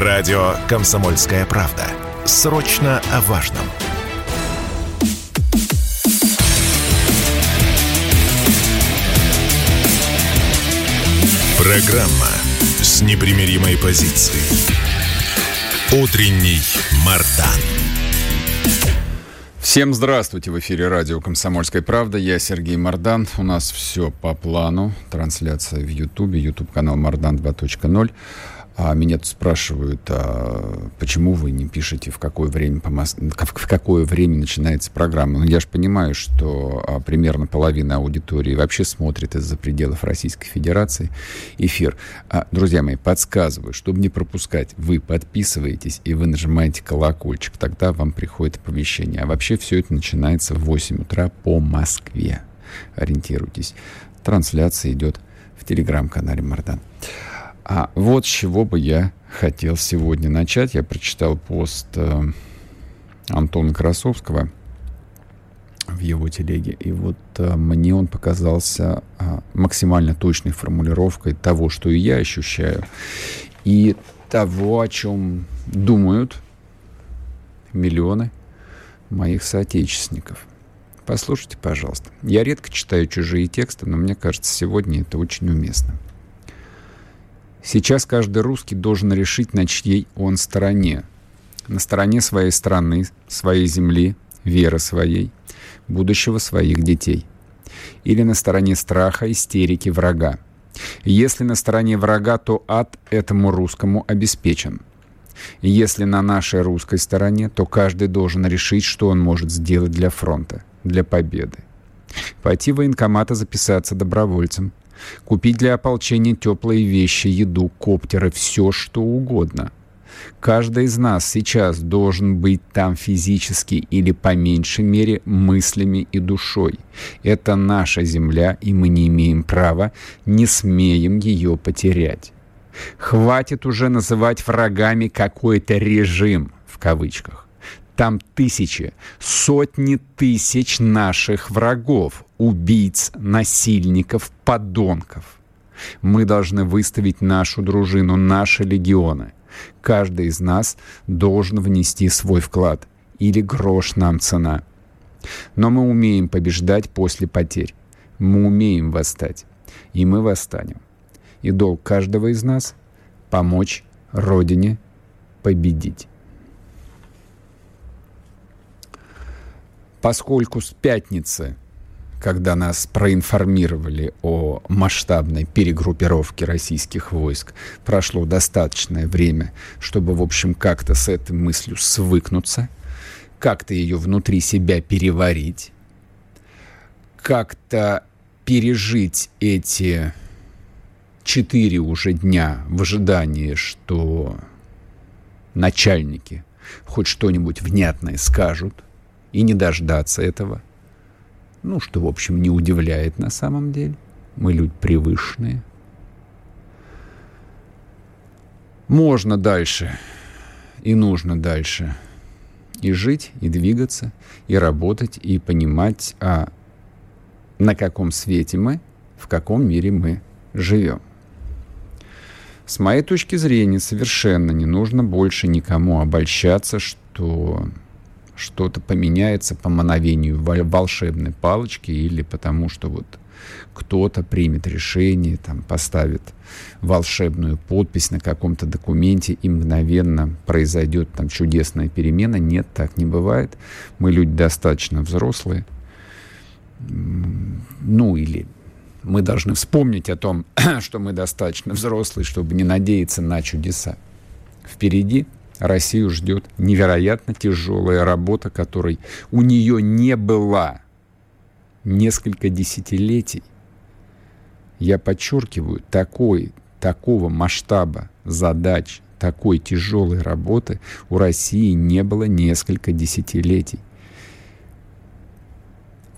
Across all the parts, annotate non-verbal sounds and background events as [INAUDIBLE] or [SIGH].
Радио «Комсомольская правда». Срочно о важном. Программа с непримиримой позицией. Утренний Мардан. Всем здравствуйте! В эфире радио «Комсомольская правда». Я Сергей Мардан. У нас все по плану. Трансляция в Ютубе. Ютуб-канал «Мардан 2.0». А меня спрашивают, а почему вы не пишете, в какое время, по Мос... в какое время начинается программа. Ну, я же понимаю, что а, примерно половина аудитории вообще смотрит из-за пределов Российской Федерации эфир. А, друзья мои, подсказываю, чтобы не пропускать, вы подписываетесь и вы нажимаете колокольчик, тогда вам приходит оповещение. А вообще все это начинается в 8 утра по Москве. Ориентируйтесь. Трансляция идет в телеграм-канале Мардан. А вот с чего бы я хотел сегодня начать. Я прочитал пост э, Антона Красовского в его телеге. И вот э, мне он показался э, максимально точной формулировкой того, что и я ощущаю, и того, о чем думают миллионы моих соотечественников. Послушайте, пожалуйста. Я редко читаю чужие тексты, но мне кажется, сегодня это очень уместно. Сейчас каждый русский должен решить, на чьей он стороне. На стороне своей страны, своей земли, веры своей, будущего своих детей. Или на стороне страха, истерики, врага. Если на стороне врага, то ад этому русскому обеспечен. Если на нашей русской стороне, то каждый должен решить, что он может сделать для фронта, для победы. Пойти в военкомат записаться добровольцем – Купить для ополчения теплые вещи, еду, коптеры, все что угодно. Каждый из нас сейчас должен быть там физически или по меньшей мере мыслями и душой. Это наша земля, и мы не имеем права, не смеем ее потерять. Хватит уже называть врагами какой-то режим, в кавычках. Там тысячи, сотни тысяч наших врагов, убийц, насильников, подонков. Мы должны выставить нашу дружину, наши легионы. Каждый из нас должен внести свой вклад. Или грош нам цена. Но мы умеем побеждать после потерь. Мы умеем восстать. И мы восстанем. И долг каждого из нас — помочь Родине победить. Поскольку с пятницы, когда нас проинформировали о масштабной перегруппировке российских войск, прошло достаточное время, чтобы, в общем, как-то с этой мыслью свыкнуться, как-то ее внутри себя переварить, как-то пережить эти четыре уже дня в ожидании, что начальники хоть что-нибудь внятное скажут, и не дождаться этого. Ну, что, в общем, не удивляет на самом деле. Мы люди привычные. Можно дальше и нужно дальше и жить, и двигаться, и работать, и понимать, а на каком свете мы, в каком мире мы живем. С моей точки зрения, совершенно не нужно больше никому обольщаться, что что-то поменяется по мановению волшебной палочки или потому что вот кто-то примет решение, там, поставит волшебную подпись на каком-то документе и мгновенно произойдет там чудесная перемена. Нет, так не бывает. Мы люди достаточно взрослые. Ну или мы должны вспомнить о том, [CLEARS THROAT] что мы достаточно взрослые, чтобы не надеяться на чудеса. Впереди Россию ждет невероятно тяжелая работа, которой у нее не было несколько десятилетий. Я подчеркиваю, такой, такого масштаба задач, такой тяжелой работы у России не было несколько десятилетий.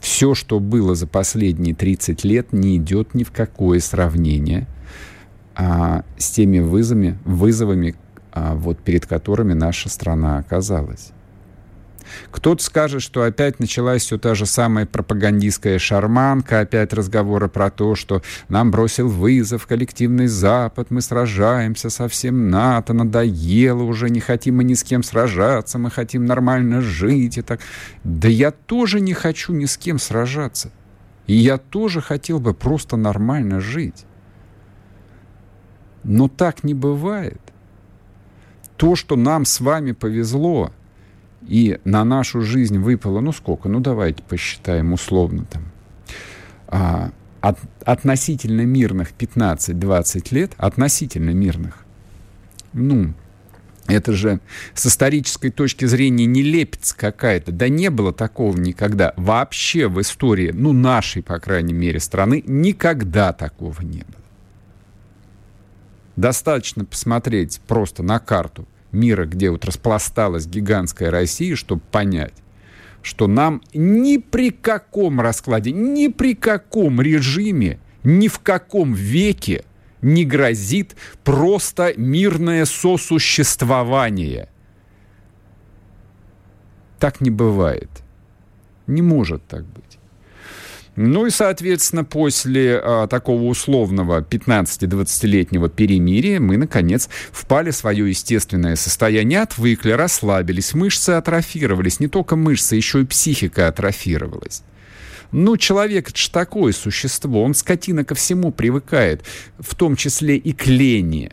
Все, что было за последние 30 лет, не идет ни в какое сравнение а, с теми вызовами, вызовами, вот перед которыми наша страна оказалась. Кто-то скажет, что опять началась все та же самая пропагандистская шарманка, опять разговоры про то, что нам бросил вызов коллективный Запад, мы сражаемся со всем НАТО, надоело уже, не хотим мы ни с кем сражаться, мы хотим нормально жить и так. Да я тоже не хочу ни с кем сражаться. И я тоже хотел бы просто нормально жить. Но так не бывает. То, что нам с вами повезло, и на нашу жизнь выпало, ну сколько, ну давайте посчитаем условно там, а, от, относительно мирных 15-20 лет, относительно мирных, ну, это же с исторической точки зрения не лепится какая-то. Да не было такого никогда. Вообще в истории, ну, нашей, по крайней мере, страны, никогда такого не было. Достаточно посмотреть просто на карту мира, где вот распласталась гигантская Россия, чтобы понять, что нам ни при каком раскладе, ни при каком режиме, ни в каком веке не грозит просто мирное сосуществование. Так не бывает. Не может так быть. Ну и, соответственно, после а, такого условного 15-20-летнего перемирия мы, наконец, впали в свое естественное состояние, отвыкли, расслабились, мышцы атрофировались, не только мышцы, еще и психика атрофировалась. Ну, человек это же такое существо, он скотина ко всему привыкает, в том числе и к лени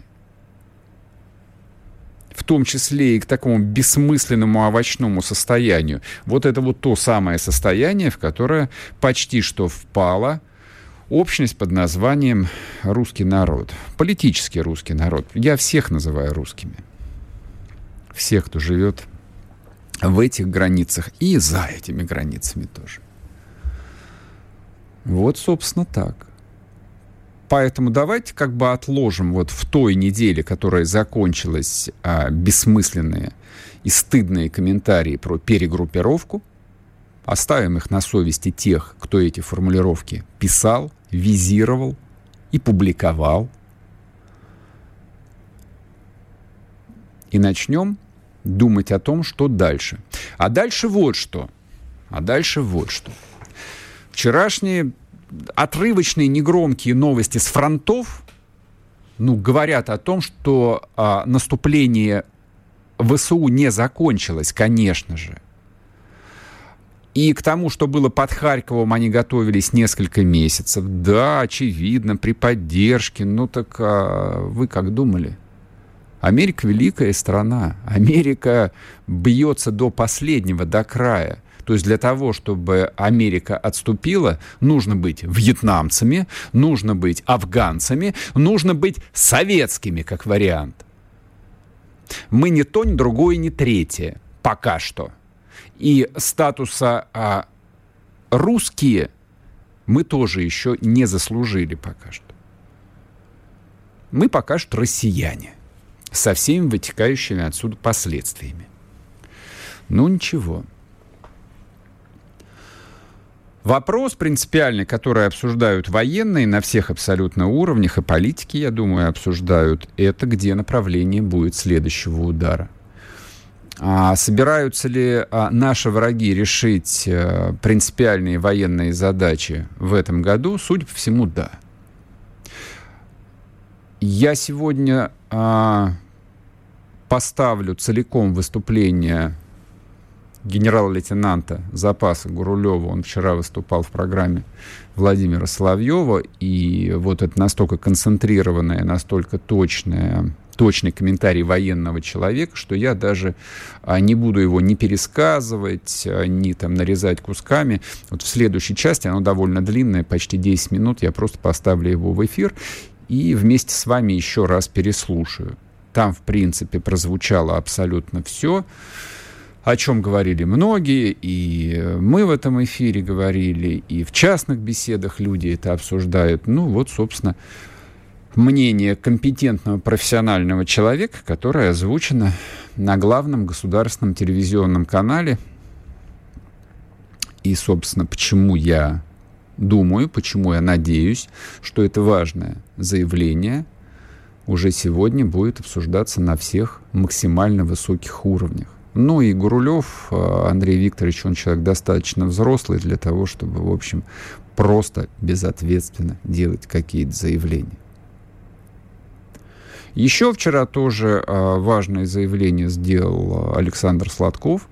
в том числе и к такому бессмысленному овощному состоянию. Вот это вот то самое состояние, в которое почти что впала общность под названием русский народ. Политический русский народ. Я всех называю русскими. Всех, кто живет в этих границах и за этими границами тоже. Вот, собственно, так. Поэтому давайте как бы отложим вот в той неделе, которая закончилась, а, бессмысленные и стыдные комментарии про перегруппировку. Оставим их на совести тех, кто эти формулировки писал, визировал и публиковал. И начнем думать о том, что дальше. А дальше вот что. А дальше вот что. Вчерашние отрывочные негромкие новости с фронтов ну, говорят о том, что а, наступление ВСУ не закончилось, конечно же. И к тому, что было под Харьковом, они готовились несколько месяцев. Да, очевидно, при поддержке. Ну так а вы как думали? Америка великая страна. Америка бьется до последнего, до края. То есть для того, чтобы Америка отступила, нужно быть вьетнамцами, нужно быть афганцами, нужно быть советскими, как вариант. Мы ни то, ни другое, ни третье. Пока что. И статуса а, русские мы тоже еще не заслужили пока что. Мы пока что россияне со всеми вытекающими отсюда последствиями. Ну ничего. Вопрос принципиальный, который обсуждают военные на всех абсолютно уровнях, и политики, я думаю, обсуждают, это где направление будет следующего удара. А собираются ли а, наши враги решить а, принципиальные военные задачи в этом году? Судя по всему, да. Я сегодня а, поставлю целиком выступление генерал-лейтенанта запаса Гурулева, он вчера выступал в программе Владимира Соловьева, и вот это настолько концентрированное, настолько точное точный комментарий военного человека, что я даже а, не буду его ни пересказывать, а, ни там нарезать кусками. Вот в следующей части, оно довольно длинное, почти 10 минут, я просто поставлю его в эфир и вместе с вами еще раз переслушаю. Там, в принципе, прозвучало абсолютно все о чем говорили многие, и мы в этом эфире говорили, и в частных беседах люди это обсуждают. Ну вот, собственно, мнение компетентного профессионального человека, которое озвучено на главном государственном телевизионном канале. И, собственно, почему я думаю, почему я надеюсь, что это важное заявление уже сегодня будет обсуждаться на всех максимально высоких уровнях Ну и Гурулев, э, Андрей Викторович, он человек достаточно взрослый для того, чтобы, в общем, просто безответственно делать какие-то заявления. Еще вчера тоже э, важное заявление сделал Александр Сладков.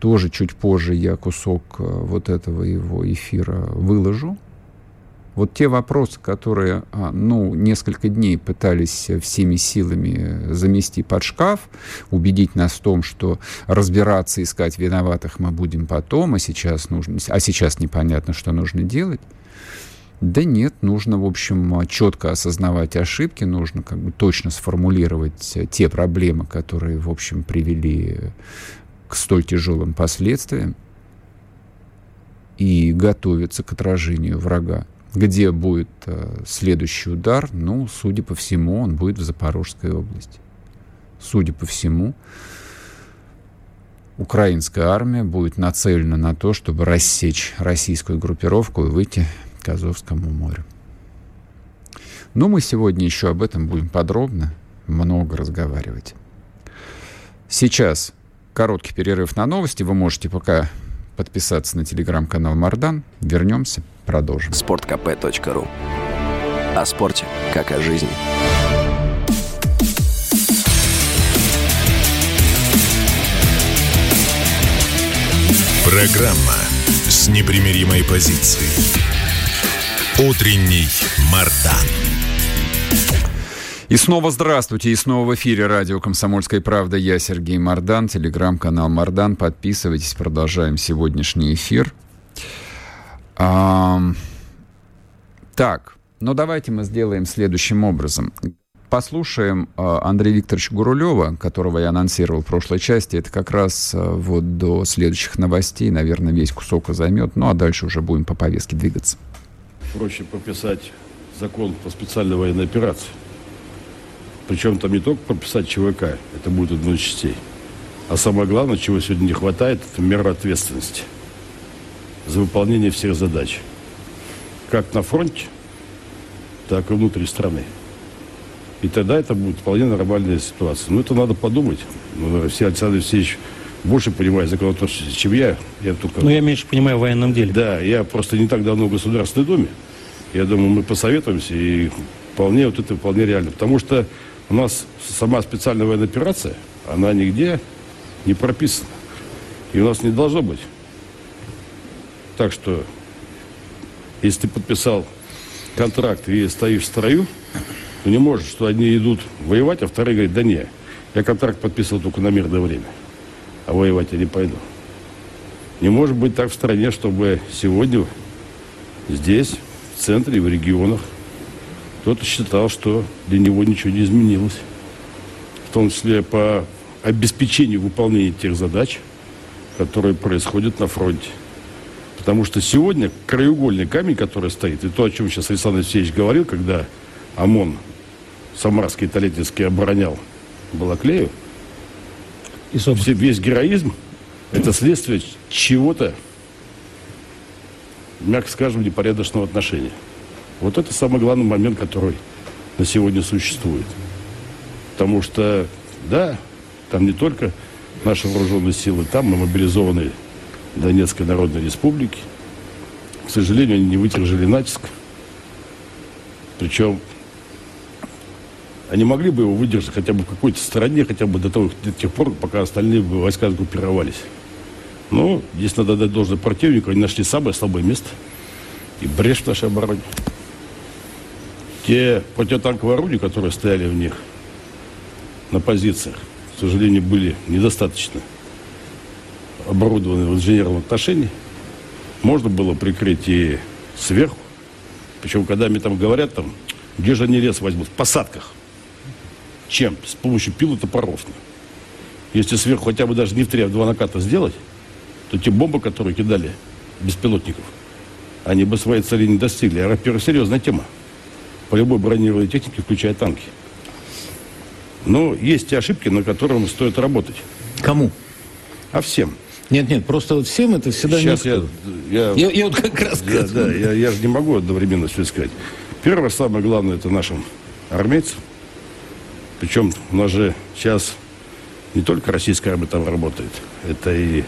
Тоже чуть позже я кусок вот этого его эфира выложу. Вот те вопросы, которые, а, ну, несколько дней пытались всеми силами замести под шкаф, убедить нас в том, что разбираться, искать виноватых мы будем потом, а сейчас нужно, а сейчас непонятно, что нужно делать. Да нет, нужно, в общем, четко осознавать ошибки, нужно как бы точно сформулировать те проблемы, которые, в общем, привели к столь тяжелым последствиям и готовиться к отражению врага. Где будет э, следующий удар? Ну, судя по всему, он будет в Запорожской области. Судя по всему, украинская армия будет нацелена на то, чтобы рассечь российскую группировку и выйти к Азовскому морю. Но мы сегодня еще об этом будем подробно, много разговаривать. Сейчас короткий перерыв на новости. Вы можете пока подписаться на телеграм-канал Мардан. Вернемся, продолжим. sportkp.ru О спорте, как о жизни. Программа с непримиримой позицией. Утренний Мардан. И снова здравствуйте, и снова в эфире радио «Комсомольская правда». Я Сергей Мордан, телеграм-канал Мордан. Подписывайтесь, продолжаем сегодняшний эфир. А, так, ну давайте мы сделаем следующим образом. Послушаем э, Андрея Викторовича Гурулева, которого я анонсировал в прошлой части. Это как раз э, вот до следующих новостей, наверное, весь кусок займет. Ну а дальше уже будем по повестке двигаться. Проще прописать закон по специальной военной операции – причем там не только прописать ЧВК, это будет одной из частей. А самое главное, чего сегодня не хватает, это мера ответственности за выполнение всех задач. Как на фронте, так и внутри страны. И тогда это будет вполне нормальная ситуация. Но это надо подумать. Ну, Алексей Александр Алексеевич больше понимает законотворчество, чем я. я только... Ну, я меньше понимаю в военном деле. Да, я просто не так давно в Государственной Думе. Я думаю, мы посоветуемся, и вполне вот это вполне реально. Потому что у нас сама специальная военная операция, она нигде не прописана. И у нас не должно быть. Так что, если ты подписал контракт и стоишь в строю, то не можешь, что одни идут воевать, а вторые говорят, да не, я контракт подписывал только на мирное время, а воевать я не пойду. Не может быть так в стране, чтобы сегодня здесь, в центре, в регионах, кто-то считал, что для него ничего не изменилось. В том числе по обеспечению выполнения тех задач, которые происходят на фронте. Потому что сегодня краеугольный камень, который стоит, и то, о чем сейчас Александр Алексеевич говорил, когда ОМОН Самарский Толетинский оборонял Балаклею, и, собственно... весь героизм – это следствие чего-то, мягко скажем, непорядочного отношения. Вот это самый главный момент, который на сегодня существует. Потому что, да, там не только наши вооруженные силы, там мы мобилизованы Донецкой Народной Республики. К сожалению, они не выдержали натиск. Причем они могли бы его выдержать хотя бы в какой-то стороне, хотя бы до, того, до тех пор, пока остальные войска сгруппировались. Но здесь надо дать должное противнику, они нашли самое слабое место и брешь в нашей обороне. Те противотанковые орудия, которые стояли в них на позициях, к сожалению, были недостаточно оборудованы в инженерном отношении. Можно было прикрыть и сверху. Причем, когда мне там говорят, там, где же они лес возьмут? В посадках. Чем? С помощью пил и топоров. Если сверху хотя бы даже не в три, а в два наката сделать, то те бомбы, которые кидали беспилотников, они бы своей цели не достигли. А, во-первых, серьезная тема по любой бронированной технике, включая танки. Но есть те ошибки, на которых стоит работать. Кому? А всем. Нет, нет, просто вот всем это всегда Сейчас я, я, я, я вот как раз... Да, да, я, я же не могу одновременно все сказать. Первое, самое главное, это нашим армейцам. Причем у нас же сейчас не только российская армия там работает, это и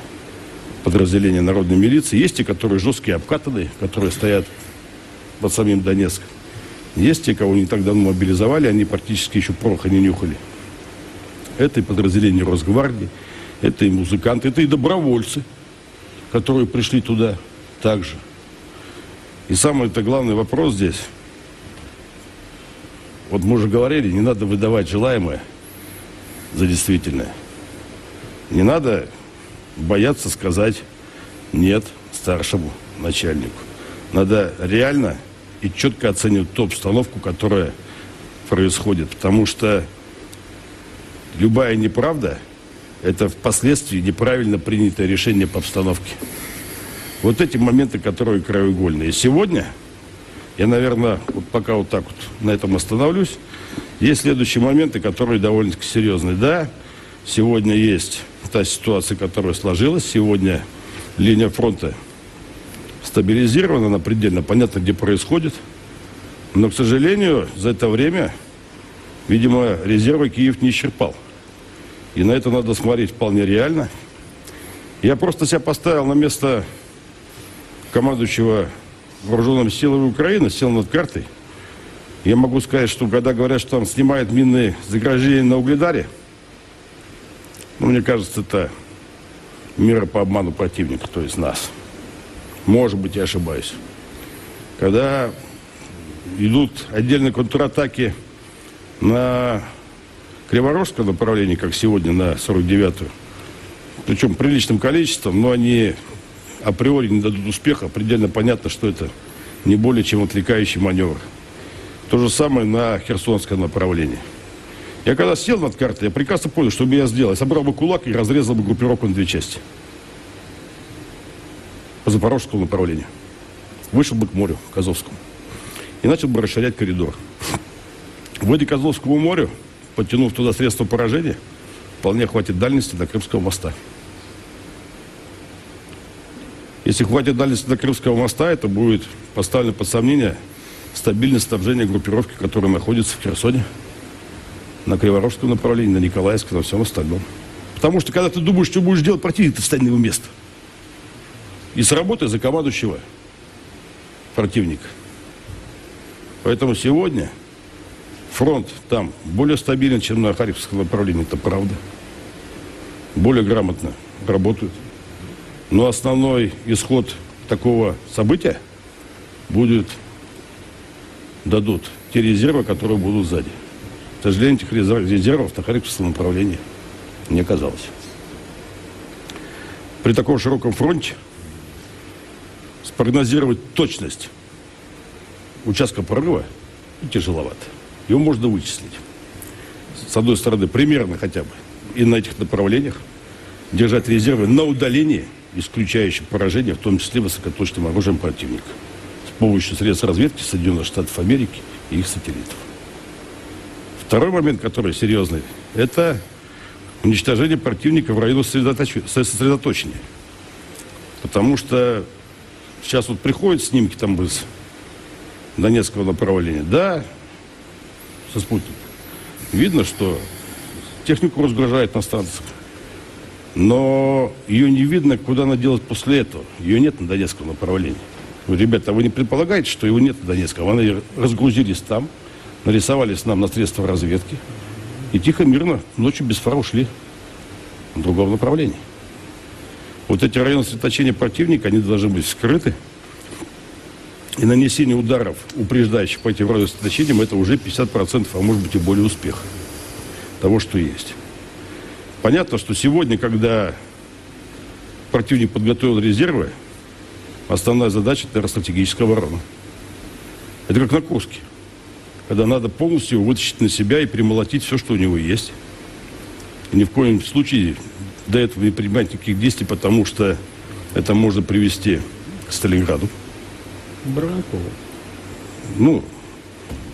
подразделения народной милиции. Есть те, которые жесткие, обкатанные, которые стоят под самим Донецком. Есть те, кого не так давно мобилизовали, они практически еще пороха не нюхали. Это и подразделения Росгвардии, это и музыканты, это и добровольцы, которые пришли туда также. И самый это главный вопрос здесь. Вот мы уже говорили, не надо выдавать желаемое за действительное. Не надо бояться сказать нет старшему начальнику. Надо реально и четко оценивать ту обстановку, которая происходит. Потому что любая неправда – это впоследствии неправильно принятое решение по обстановке. Вот эти моменты, которые краеугольные. Сегодня, я, наверное, вот пока вот так вот на этом остановлюсь, есть следующие моменты, которые довольно-таки серьезные. Да, сегодня есть та ситуация, которая сложилась. Сегодня линия фронта стабилизирована, она предельно понятно, где происходит. Но, к сожалению, за это время, видимо, резервы Киев не исчерпал. И на это надо смотреть вполне реально. Я просто себя поставил на место командующего вооруженными силами Украины, сел над картой. Я могу сказать, что когда говорят, что там снимают минные заграждения на Угледаре, ну, мне кажется, это мера по обману противника, то есть нас. Может быть, я ошибаюсь. Когда идут отдельные контратаки на Криворожское направление, как сегодня на 49-ю, причем приличным количеством, но они априори не дадут успеха, предельно понятно, что это не более чем отвлекающий маневр. То же самое на Херсонское направление. Я когда сел над картой, я прекрасно понял, что бы я сделал. Я собрал бы кулак и разрезал бы группировку на две части. По запорожскому направлению. Вышел бы к морю, к Азовскому. И начал бы расширять коридор. В воде к Азовскому морю, подтянув туда средства поражения, вполне хватит дальности до Крымского моста. Если хватит дальности до Крымского моста, это будет поставлено под сомнение стабильность снабжения группировки, которая находится в Херсоне, на Криворожском направлении, на Николаевском, на всем остальном. Потому что, когда ты думаешь, что будешь делать, противник, ты встань на его место. И сработай за командующего противника. Поэтому сегодня фронт там более стабилен, чем на Харьковском направлении, это правда. Более грамотно работают. Но основной исход такого события будет, дадут те резервы, которые будут сзади. К сожалению, этих резервов на Харьковском направлении не оказалось. При таком широком фронте спрогнозировать точность участка прорыва тяжеловато. Его можно вычислить. С одной стороны, примерно хотя бы. И на этих направлениях держать резервы на удалении – исключающим поражение, в том числе высокоточным оружием противника, с помощью средств разведки Соединенных Штатов Америки и их сателлитов. Второй момент, который серьезный, это уничтожение противника в районе сосредоточения. Потому что сейчас вот приходят снимки там из Донецкого направления. Да, со спутника. Видно, что технику разгружают на станциях но ее не видно, куда она делать после этого. Ее нет на Донецком направлении. Ребята, вы не предполагаете, что его нет на Донецком? Они разгрузились там, нарисовались нам на средства разведки и тихо, мирно ночью без фар ушли в другом направлении. Вот эти районы сосредоточения противника, они должны быть скрыты. И нанесение ударов, упреждающих по этим сосредоточениям, это уже 50%, а может быть и более успех того, что есть. Понятно, что сегодня, когда противник подготовил резервы, основная задача – это стратегическая оборона. Это как на Курске, когда надо полностью вытащить на себя и примолотить все, что у него есть. И ни в коем случае до этого не принимать никаких действий, потому что это можно привести к Сталинграду. Бравенково. Ну,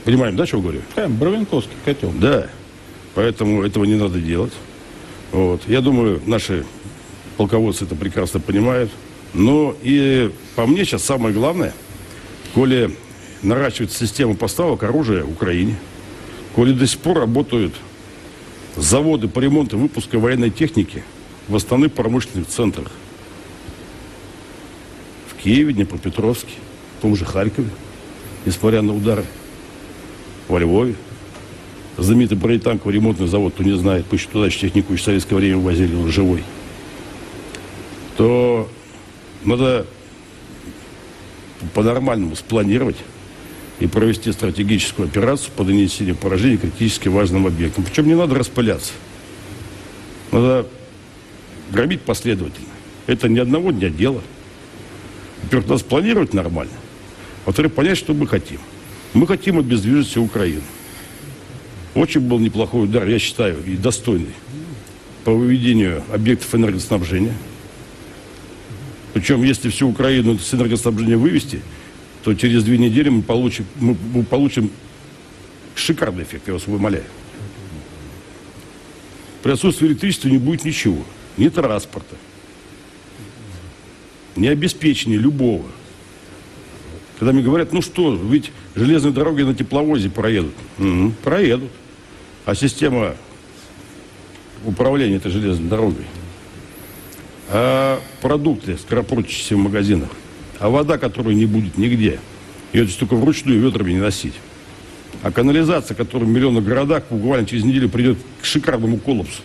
понимаем, да, что говорю? Да, Бравенковский котел. Да, поэтому этого не надо делать. Вот. Я думаю, наши полководцы это прекрасно понимают. Но и по мне сейчас самое главное, коли наращивать систему поставок оружия Украине, коли до сих пор работают заводы по ремонту и выпуску военной техники в основных промышленных центрах. В Киеве, Днепропетровске, в том же Харькове, несмотря на удары, во Львове. Знаменитый бронетанковый ремонтный завод, кто не знает, пусть туда технику в советское время возили, он живой. То надо по-нормальному спланировать и провести стратегическую операцию по нанесению поражений критически важным объектам. Причем не надо распыляться. Надо громить последовательно. Это ни одного дня дело. Во-первых, надо спланировать нормально. Во-вторых, понять, что мы хотим. Мы хотим обездвижить всю Украину. Очень был неплохой удар, я считаю, и достойный по выведению объектов энергоснабжения. Причем, если всю Украину с энергоснабжения вывести – то через две недели мы получим, мы, получим шикарный эффект, я вас умоляю. При отсутствии электричества не будет ничего. Ни транспорта, ни обеспечения любого. Когда мне говорят, ну что, ведь железные дороги на тепловозе проедут. Угу, проедут. А система управления этой железной дорогой, а продукты скоропортящиеся в магазинах, а вода, которой не будет нигде, ее только вручную ведрами не носить. А канализация, которая в миллионных городах буквально через неделю придет к шикарному коллапсу.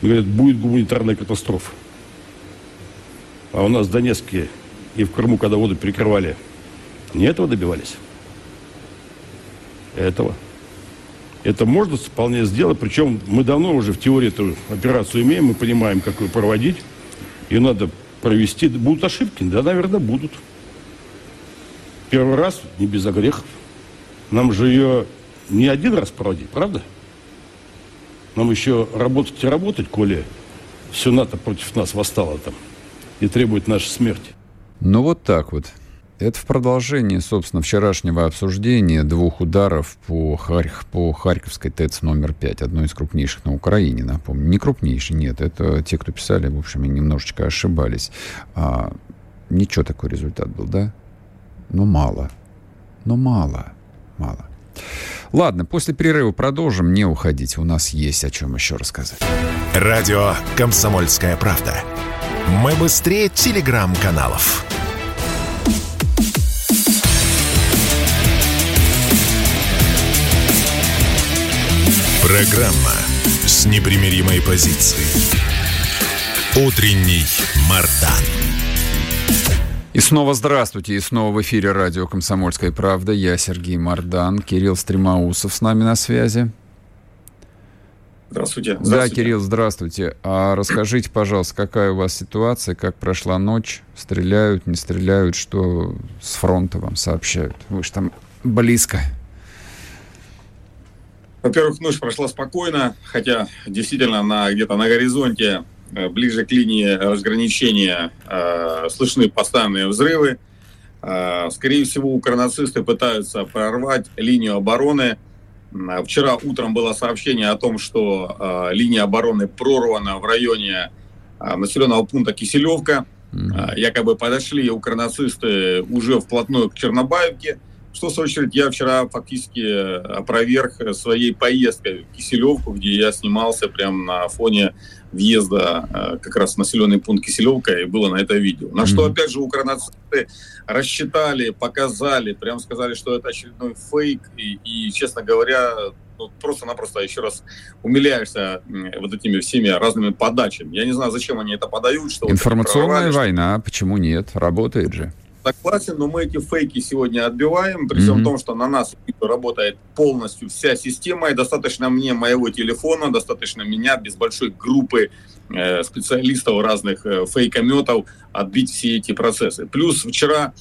Говорят, будет гуманитарная катастрофа. А у нас в Донецке и в Крыму, когда воду перекрывали, не этого добивались. Этого. Это можно вполне сделать, причем мы давно уже в теории эту операцию имеем, мы понимаем, как ее проводить. Ее надо провести. Будут ошибки? Да, наверное, будут. Первый раз не без огрехов. Нам же ее не один раз проводить, правда? Нам еще работать и работать, коли все НАТО против нас восстало там и требует нашей смерти. Ну вот так вот. Это в продолжении, собственно, вчерашнего обсуждения двух ударов по, Харь... по Харьковской ТЭЦ номер 5, одной из крупнейших на Украине, напомню. Не крупнейший, нет, это те, кто писали, в общем, немножечко ошибались. А, ничего такой результат был, да? Но мало. Но мало. Мало. Ладно, после перерыва продолжим. Не уходите, у нас есть о чем еще рассказать. Радио «Комсомольская правда». Мы быстрее телеграм-каналов. Программа с непримиримой позицией. Утренний Мардан. И снова здравствуйте. И снова в эфире радио «Комсомольская правда». Я Сергей Мардан. Кирилл Стремоусов с нами на связи. Здравствуйте. здравствуйте. Да, Кирилл, здравствуйте. А расскажите, пожалуйста, какая у вас ситуация, как прошла ночь? Стреляют, не стреляют? Что с фронта вам сообщают? Вы же там близко. Во-первых, ночь прошла спокойно, хотя действительно на, где-то на горизонте, э, ближе к линии разграничения, э, слышны постоянные взрывы. Э, скорее всего, укранацисты пытаются прорвать линию обороны. Вчера утром было сообщение о том, что э, линия обороны прорвана в районе э, населенного пункта Киселевка. Mm-hmm. Якобы подошли укранацисты уже вплотную к Чернобаевке – что, в свою очередь, я вчера фактически э, опроверг своей поездкой в Киселевку, где я снимался прямо на фоне въезда э, как раз в населенный пункт Киселевка, и было на это видео. На mm-hmm. что, опять же, укранацисты рассчитали, показали, прям сказали, что это очередной фейк, и, и честно говоря, ну, просто-напросто еще раз умиляешься вот этими всеми разными подачами. Я не знаю, зачем они это подают. Что Информационная вот война, почему нет? Работает же согласен, но мы эти фейки сегодня отбиваем, при всем mm-hmm. том, что на нас работает полностью вся система, и достаточно мне моего телефона, достаточно меня без большой группы э, специалистов разных э, фейкометов отбить все эти процессы. Плюс вчера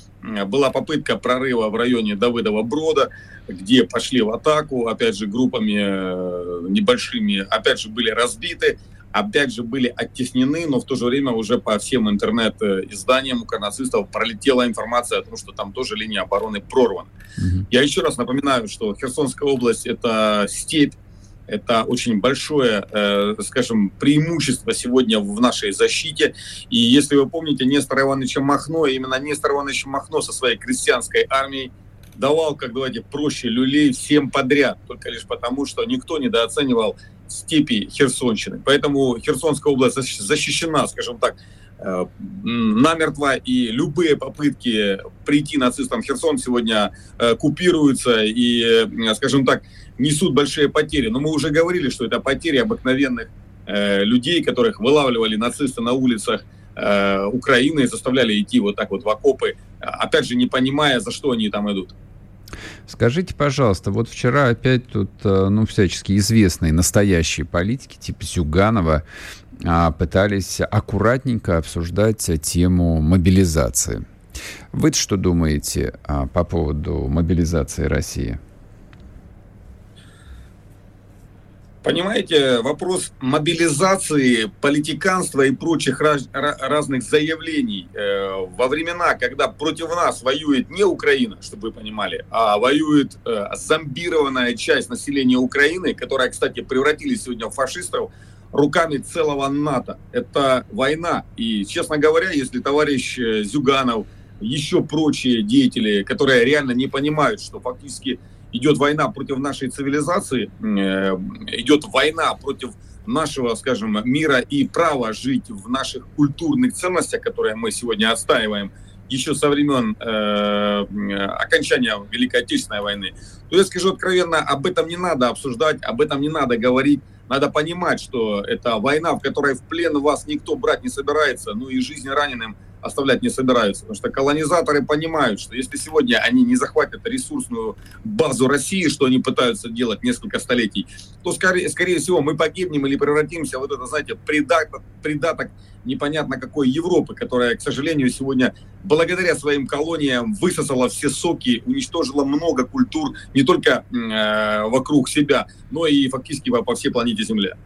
была попытка прорыва в районе Давыдова Брода, где пошли в атаку, опять же, группами э, небольшими, опять же, были разбиты опять же, были оттеснены, но в то же время уже по всем интернет-изданиям у нацистов пролетела информация о том, что там тоже линия обороны прорвана. Mm-hmm. Я еще раз напоминаю, что Херсонская область — это степь, это очень большое, э, скажем, преимущество сегодня в нашей защите. И если вы помните Нестора Ивановича Махно, именно Нестор Иванович Махно со своей крестьянской армией давал, как давайте проще, люлей всем подряд, только лишь потому, что никто недооценивал степи Херсонщины. Поэтому Херсонская область защищена, скажем так, э, намертво, и любые попытки прийти нацистам в Херсон сегодня э, купируются и, э, скажем так, несут большие потери. Но мы уже говорили, что это потери обыкновенных людей, которых вылавливали нацисты на улицах Украины и заставляли идти вот так вот в окопы, опять же, не понимая, за что они там идут. Скажите, пожалуйста, вот вчера опять тут, э, ну, всячески известные настоящие политики, типа Зюганова, а, пытались аккуратненько обсуждать тему мобилизации. вы что думаете а, по поводу мобилизации России? Понимаете, вопрос мобилизации, политиканства и прочих раз, разных заявлений э, во времена, когда против нас воюет не Украина, чтобы вы понимали, а воюет э, зомбированная часть населения Украины, которая, кстати, превратились сегодня в фашистов, руками целого НАТО. Это война. И, честно говоря, если товарищ э, Зюганов, еще прочие деятели, которые реально не понимают, что фактически идет война против нашей цивилизации, э, идет война против нашего, скажем, мира и права жить в наших культурных ценностях, которые мы сегодня отстаиваем еще со времен э, окончания Великой Отечественной войны, то я скажу откровенно, об этом не надо обсуждать, об этом не надо говорить. Надо понимать, что это война, в которой в плен вас никто брать не собирается, ну и жизнь раненым – оставлять не собираются. Потому что колонизаторы понимают, что если сегодня они не захватят ресурсную базу России, что они пытаются делать несколько столетий, то, скорее, скорее всего, мы погибнем или превратимся в вот это, знаете, придаток, придаток непонятно какой Европы, которая, к сожалению, сегодня благодаря своим колониям высосала все соки, уничтожила много культур не только э, вокруг себя, но и фактически по, по всей планете Земля.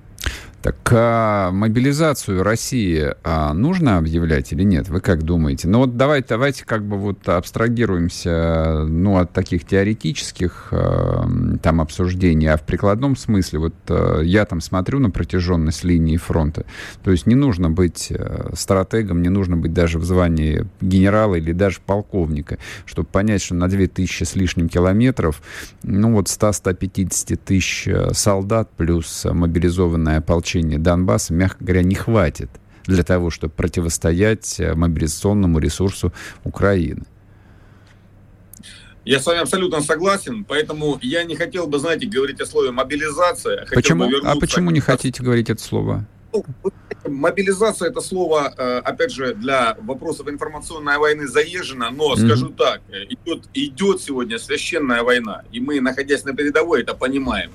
Так а мобилизацию России а, нужно объявлять или нет? Вы как думаете? Ну вот давайте, давайте как бы вот абстрагируемся ну, от таких теоретических а, там обсуждений, а в прикладном смысле вот а, я там смотрю на протяженность линии фронта. То есть не нужно быть а, стратегом, не нужно быть даже в звании генерала или даже полковника, чтобы понять, что на 2000 с лишним километров, ну вот 100-150 тысяч солдат плюс мобилизованное ополчение обеспечения Донбасса, мягко говоря, не хватит для того, чтобы противостоять э, мобилизационному ресурсу Украины. Я с вами абсолютно согласен, поэтому я не хотел бы, знаете, говорить о слове мобилизация. Почему? А почему не хотите говорить это слово? Ну, мобилизация это слово, э, опять же, для вопросов информационной войны заезжено, но mm-hmm. скажу так, э, идет, идет сегодня священная война, и мы, находясь на передовой, это понимаем.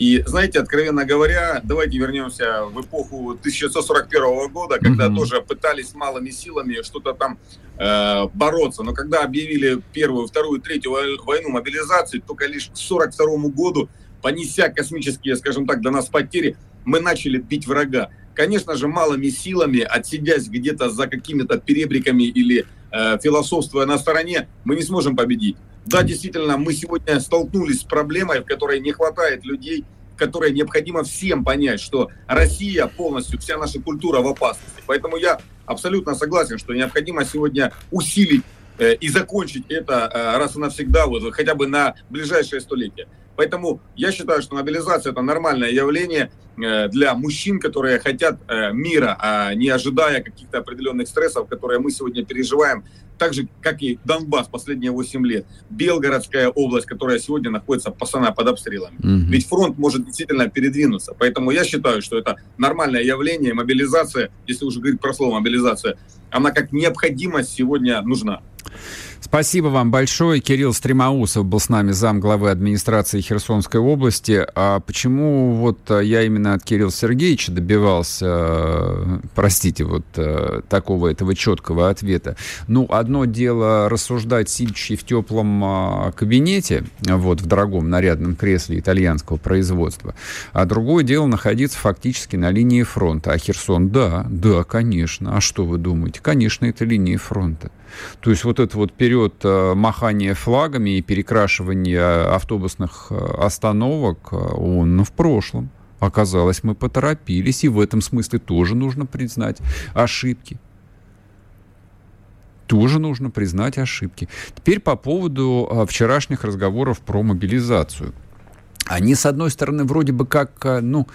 И, знаете, откровенно говоря, давайте вернемся в эпоху 1941 года, когда mm-hmm. тоже пытались малыми силами что-то там э, бороться. Но когда объявили первую, вторую, третью войну мобилизации, только лишь к 1942 году, понеся космические, скажем так, для нас потери, мы начали бить врага. Конечно же, малыми силами, отсидясь где-то за какими-то перебриками или э, философствуя на стороне, мы не сможем победить. Да, действительно, мы сегодня столкнулись с проблемой, в которой не хватает людей, в которой необходимо всем понять, что Россия полностью, вся наша культура в опасности. Поэтому я абсолютно согласен, что необходимо сегодня усилить э, и закончить это э, раз и навсегда, вот, хотя бы на ближайшее столетие. Поэтому я считаю, что мобилизация это нормальное явление э, для мужчин, которые хотят э, мира, а не ожидая каких-то определенных стрессов, которые мы сегодня переживаем, так же, как и Донбасс последние 8 лет, Белгородская область, которая сегодня находится постоянно под обстрелами. Угу. Ведь фронт может действительно передвинуться. Поэтому я считаю, что это нормальное явление, мобилизация, если уже говорить про слово мобилизация, она как необходимость сегодня нужна. Спасибо вам большое. Кирилл Стремоусов был с нами зам главы администрации Херсонской области. А почему вот э, я именно от Кирилла Сергеевича добивался, э, простите, вот э, такого этого четкого ответа? Ну, одно дело рассуждать, сидящий в теплом кабинете, вот, в дорогом нарядном кресле итальянского производства, а другое дело находиться фактически на линии фронта. А Херсон, да, да, конечно. А что вы думаете? Конечно, это линия фронта. То есть вот этот вот период э, махания флагами и перекрашивания автобусных э, остановок, э, он ну, в прошлом. Оказалось, мы поторопились, и в этом смысле тоже нужно признать ошибки. тоже нужно признать ошибки. Теперь по поводу вчерашних разговоров про мобилизацию. Они, с одной стороны, вроде бы как, ну,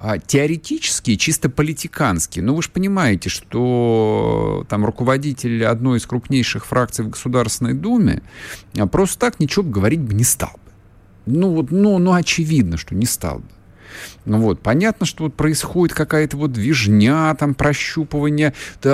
а, теоретические, чисто политиканские. Но вы же понимаете, что там руководитель одной из крупнейших фракций в Государственной Думе а, просто так ничего говорить бы не стал бы. Ну, вот, ну, ну, очевидно, что не стал бы. Ну вот. Понятно, что вот происходит какая-то вот движня, там, прощупывание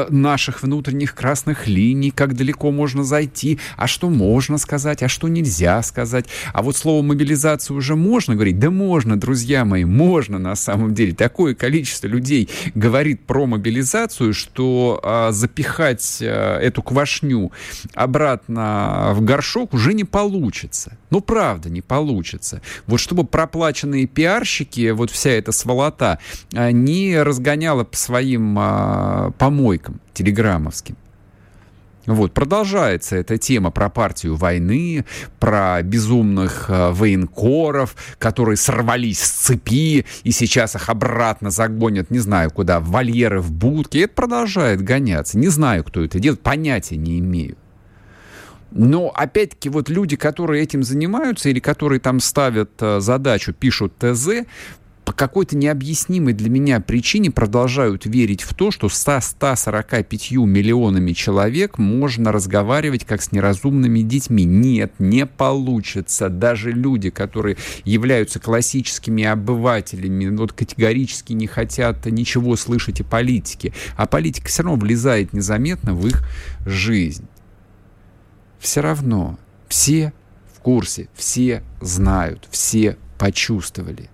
наших внутренних красных линий, как далеко можно зайти, а что можно сказать, а что нельзя сказать. А вот слово мобилизация уже можно говорить? Да можно, друзья мои, можно на самом деле. Такое количество людей говорит про мобилизацию, что а, запихать а, эту квашню обратно в горшок уже не получится. Ну, правда, не получится. Вот чтобы проплаченные пиарщики вот вся эта сволота а, не разгоняла по своим а, помойкам телеграммовским. Вот, продолжается эта тема про партию войны, про безумных э, военкоров, которые сорвались с цепи и сейчас их обратно загонят, не знаю куда, в вольеры, в будки. И это продолжает гоняться. Не знаю, кто это делает, понятия не имею. Но, опять-таки, вот люди, которые этим занимаются или которые там ставят э, задачу, пишут ТЗ, по какой-то необъяснимой для меня причине продолжают верить в то, что с 100-145 миллионами человек можно разговаривать как с неразумными детьми. Нет, не получится. Даже люди, которые являются классическими обывателями, вот категорически не хотят ничего слышать о политике. А политика все равно влезает незаметно в их жизнь. Все равно все в курсе, все знают, все почувствовали.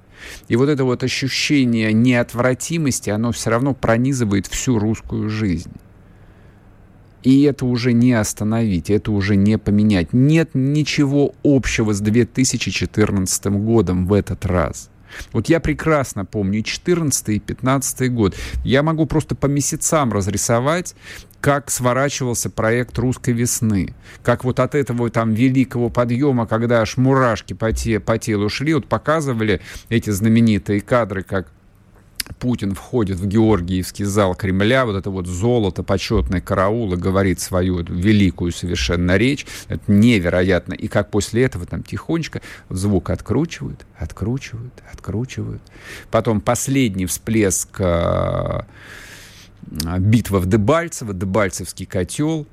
И вот это вот ощущение неотвратимости, оно все равно пронизывает всю русскую жизнь. И это уже не остановить, это уже не поменять. Нет ничего общего с 2014 годом в этот раз. Вот я прекрасно помню и 14 и 15 год. Я могу просто по месяцам разрисовать, как сворачивался проект «Русской весны», как вот от этого там великого подъема, когда аж мурашки по, те, по телу шли, вот показывали эти знаменитые кадры, как Путин входит в Георгиевский зал Кремля, вот это вот золото, почетный караул, и говорит свою великую совершенно речь. Это невероятно. И как после этого там тихонечко звук откручивают, откручивают, откручивают. Потом последний всплеск э, битва в Дебальцево, Дебальцевский котел,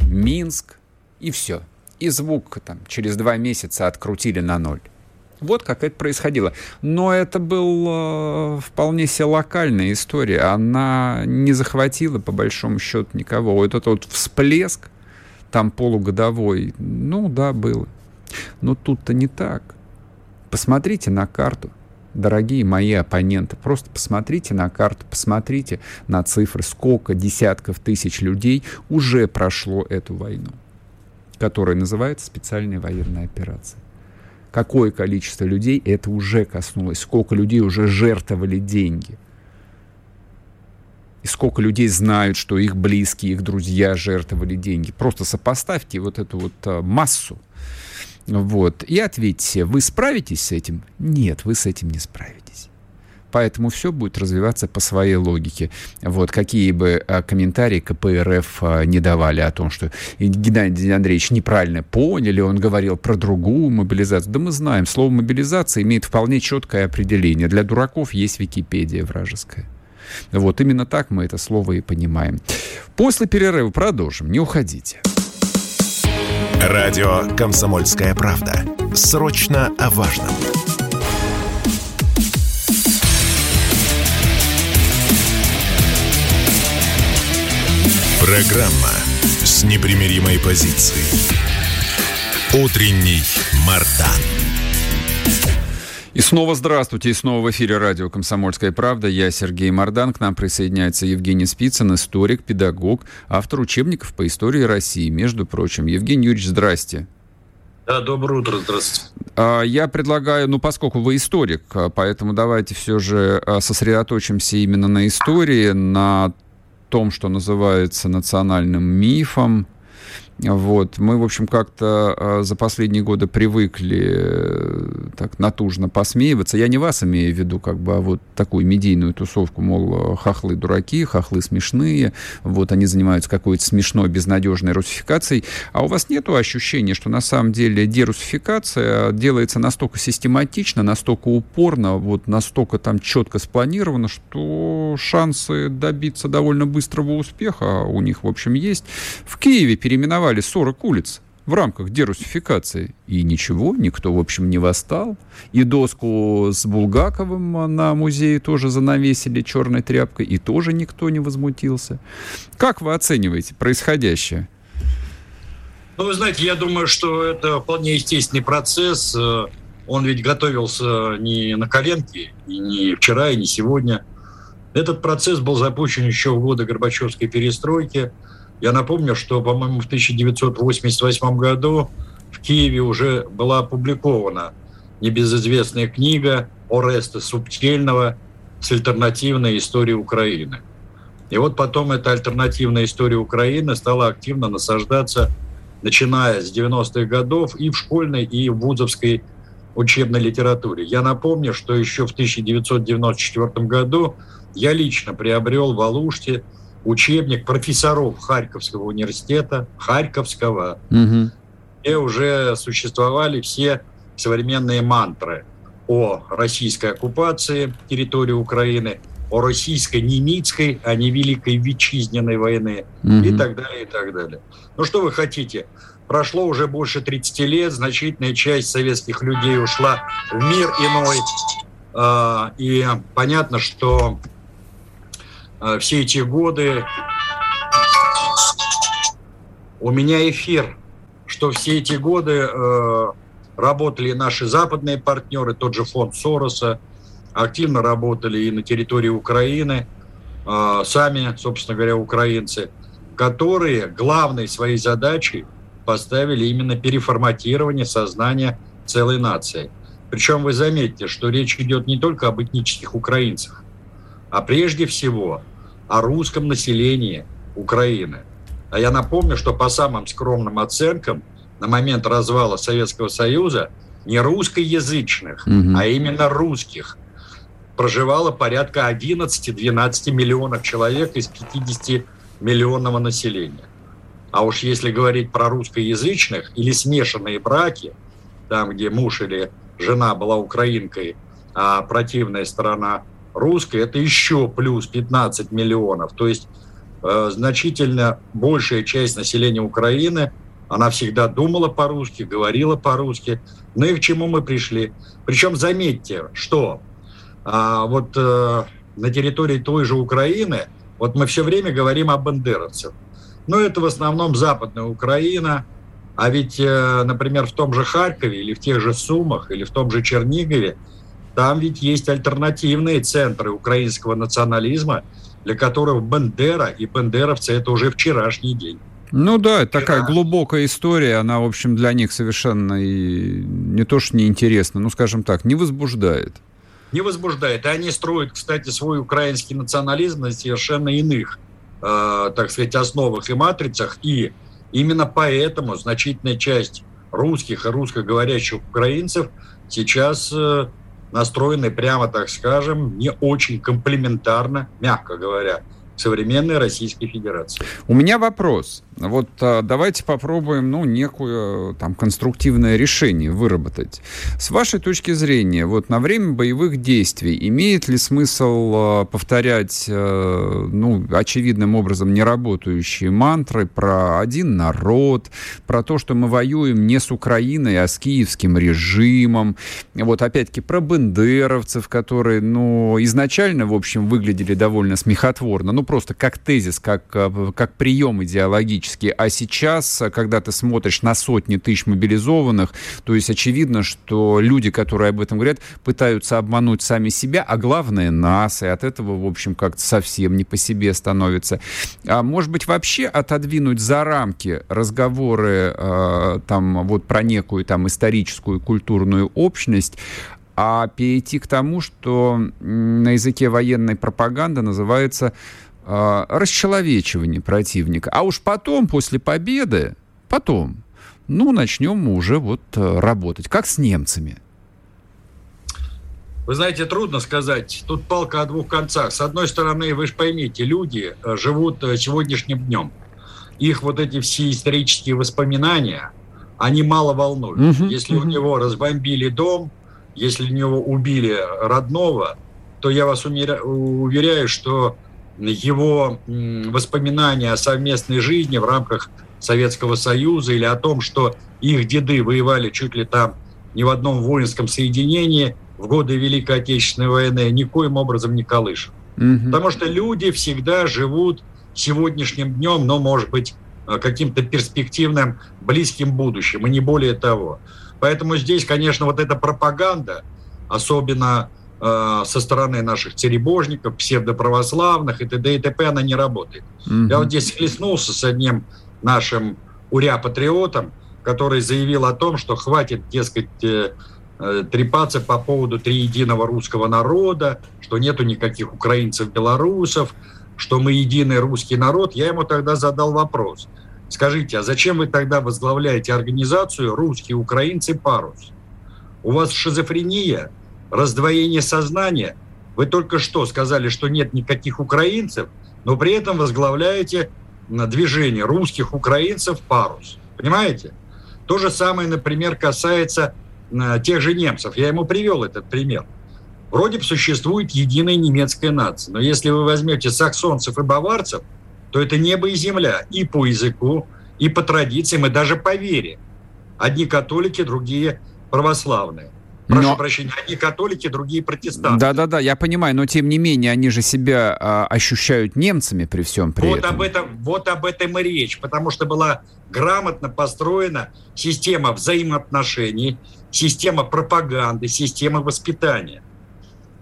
Минск, и все. И звук там через два месяца открутили на ноль. Вот как это происходило. Но это был э, вполне себе локальная история. Она не захватила, по большому счету, никого. Вот этот вот всплеск, там полугодовой, ну да, было. Но тут-то не так. Посмотрите на карту, дорогие мои оппоненты. Просто посмотрите на карту, посмотрите на цифры, сколько десятков тысяч людей уже прошло эту войну, которая называется специальная военная операция какое количество людей это уже коснулось, сколько людей уже жертвовали деньги. И сколько людей знают, что их близкие, их друзья жертвовали деньги. Просто сопоставьте вот эту вот а, массу. Вот. И ответьте, вы справитесь с этим? Нет, вы с этим не справитесь. Поэтому все будет развиваться по своей логике. Вот какие бы а, комментарии КПРФ а, не давали о том, что Геннадий Андреевич неправильно поняли, он говорил про другую мобилизацию. Да мы знаем, слово мобилизация имеет вполне четкое определение. Для дураков есть Википедия вражеская. Вот именно так мы это слово и понимаем. После перерыва продолжим. Не уходите. Радио «Комсомольская правда». Срочно о важном. Программа с непримиримой позицией. Утренний Мардан. И снова здравствуйте, и снова в эфире радио «Комсомольская правда». Я Сергей Мордан, к нам присоединяется Евгений Спицын, историк, педагог, автор учебников по истории России, между прочим. Евгений Юрьевич, здрасте. Да, доброе утро, здравствуйте. А, я предлагаю, ну, поскольку вы историк, а, поэтому давайте все же а, сосредоточимся именно на истории, на том, что называется национальным мифом, Вот. Мы, в общем, как-то э, за последние годы привыкли э, так натужно посмеиваться. Я не вас имею в виду, как бы, а вот такую медийную тусовку, мол, хохлы дураки, хохлы смешные, вот они занимаются какой-то смешной, безнадежной русификацией. А у вас нет ощущения, что на самом деле дерусификация делается настолько систематично, настолько упорно, вот настолько там четко спланировано, что шансы добиться довольно быстрого успеха у них, в общем, есть. В Киеве переименовали переименовали 40 улиц в рамках дерусификации. И ничего, никто, в общем, не восстал. И доску с Булгаковым на музее тоже занавесили черной тряпкой, и тоже никто не возмутился. Как вы оцениваете происходящее? Ну, вы знаете, я думаю, что это вполне естественный процесс. Он ведь готовился не на коленке, и не вчера, и не сегодня. Этот процесс был запущен еще в годы Горбачевской перестройки – я напомню, что, по-моему, в 1988 году в Киеве уже была опубликована небезызвестная книга Ореста Субтельного с альтернативной историей Украины. И вот потом эта альтернативная история Украины стала активно насаждаться, начиная с 90-х годов и в школьной, и в вузовской учебной литературе. Я напомню, что еще в 1994 году я лично приобрел в Алуште учебник профессоров Харьковского университета, Харьковского, угу. где уже существовали все современные мантры о российской оккупации территории Украины, о российской немецкой, а не великой витчизненной войны угу. и так далее, и так далее. Ну что вы хотите? Прошло уже больше 30 лет, значительная часть советских людей ушла в мир иной, а, и понятно, что все эти годы у меня эфир, что все эти годы э, работали наши западные партнеры, тот же фонд Сороса, активно работали и на территории Украины, э, сами, собственно говоря, украинцы, которые главной своей задачей поставили именно переформатирование сознания целой нации. Причем вы заметите, что речь идет не только об этнических украинцах, а прежде всего о русском населении Украины. А я напомню, что по самым скромным оценкам на момент развала Советского Союза не русскоязычных, угу. а именно русских проживало порядка 11-12 миллионов человек из 50 миллионного населения. А уж если говорить про русскоязычных или смешанные браки, там, где муж или жена была украинкой, а противная сторона русской, это еще плюс 15 миллионов. То есть э, значительно большая часть населения Украины, она всегда думала по-русски, говорила по-русски. Ну и к чему мы пришли? Причем заметьте, что э, вот э, на территории той же Украины, вот мы все время говорим о бандеровцах. Но это в основном Западная Украина, а ведь, э, например, в том же Харькове или в тех же Сумах или в том же Чернигове там ведь есть альтернативные центры украинского национализма, для которых Бендера и бендеровцы – это уже вчерашний день. Ну да, это такая глубокая история, она, в общем, для них совершенно и не то что неинтересна, ну, скажем так, не возбуждает. Не возбуждает. И они строят, кстати, свой украинский национализм на совершенно иных, э, так сказать, основах и матрицах. И именно поэтому значительная часть русских и русскоговорящих украинцев сейчас э, настроены, прямо так скажем, не очень комплементарно, мягко говоря, современной Российской Федерации. У меня вопрос. Вот а, давайте попробуем, ну, некое там конструктивное решение выработать. С вашей точки зрения, вот на время боевых действий имеет ли смысл а, повторять, а, ну, очевидным образом неработающие мантры про один народ, про то, что мы воюем не с Украиной, а с киевским режимом, вот опять-таки про бендеровцев, которые, ну, изначально, в общем, выглядели довольно смехотворно, ну, просто как тезис, как, как прием идеологический. А сейчас, когда ты смотришь на сотни тысяч мобилизованных, то есть очевидно, что люди, которые об этом говорят, пытаются обмануть сами себя, а главное нас, и от этого, в общем, как-то совсем не по себе становится. А может быть, вообще отодвинуть за рамки разговоры э, там вот про некую там историческую культурную общность, а перейти к тому, что на языке военной пропаганды называется э, расчеловечивание противника. А уж потом, после победы, потом. Ну, начнем мы уже вот э, работать. Как с немцами? Вы знаете, трудно сказать. Тут палка о двух концах. С одной стороны, вы же поймите, люди э, живут сегодняшним днем. Их вот эти все исторические воспоминания, они мало волнуют. Угу, если угу. у него разбомбили дом, если у него убили родного, то я вас уверяю, что его воспоминания о совместной жизни в рамках Советского Союза или о том, что их деды воевали чуть ли там не в одном воинском соединении – в годы Великой Отечественной войны никоим образом не колышет. Угу. Потому что люди всегда живут сегодняшним днем, но, может быть, э, каким-то перспективным, близким будущим, и не более того. Поэтому здесь, конечно, вот эта пропаганда, особенно э, со стороны наших церебожников, псевдоправославных и т.д. и т.п., она не работает. Угу. Я вот здесь хлестнулся с одним нашим уря-патриотом, который заявил о том, что хватит, дескать, э, Э, трепаться по поводу триединого русского народа, что нету никаких украинцев-белорусов, что мы единый русский народ, я ему тогда задал вопрос. Скажите, а зачем вы тогда возглавляете организацию «Русские украинцы парус»? У вас шизофрения, раздвоение сознания. Вы только что сказали, что нет никаких украинцев, но при этом возглавляете движение русских украинцев парус. Понимаете? То же самое, например, касается тех же немцев. Я ему привел этот пример. Вроде бы существует единая немецкая нация, но если вы возьмете саксонцев и баварцев, то это небо и земля и по языку, и по традициям, и даже по вере. Одни католики, другие православные. Прошу но... прощения, одни католики, другие протестанты. Да-да-да, я понимаю, но тем не менее они же себя а, ощущают немцами при всем при вот этом. Об этом. Вот об этом и речь, потому что была грамотно построена система взаимоотношений, система пропаганды, система воспитания.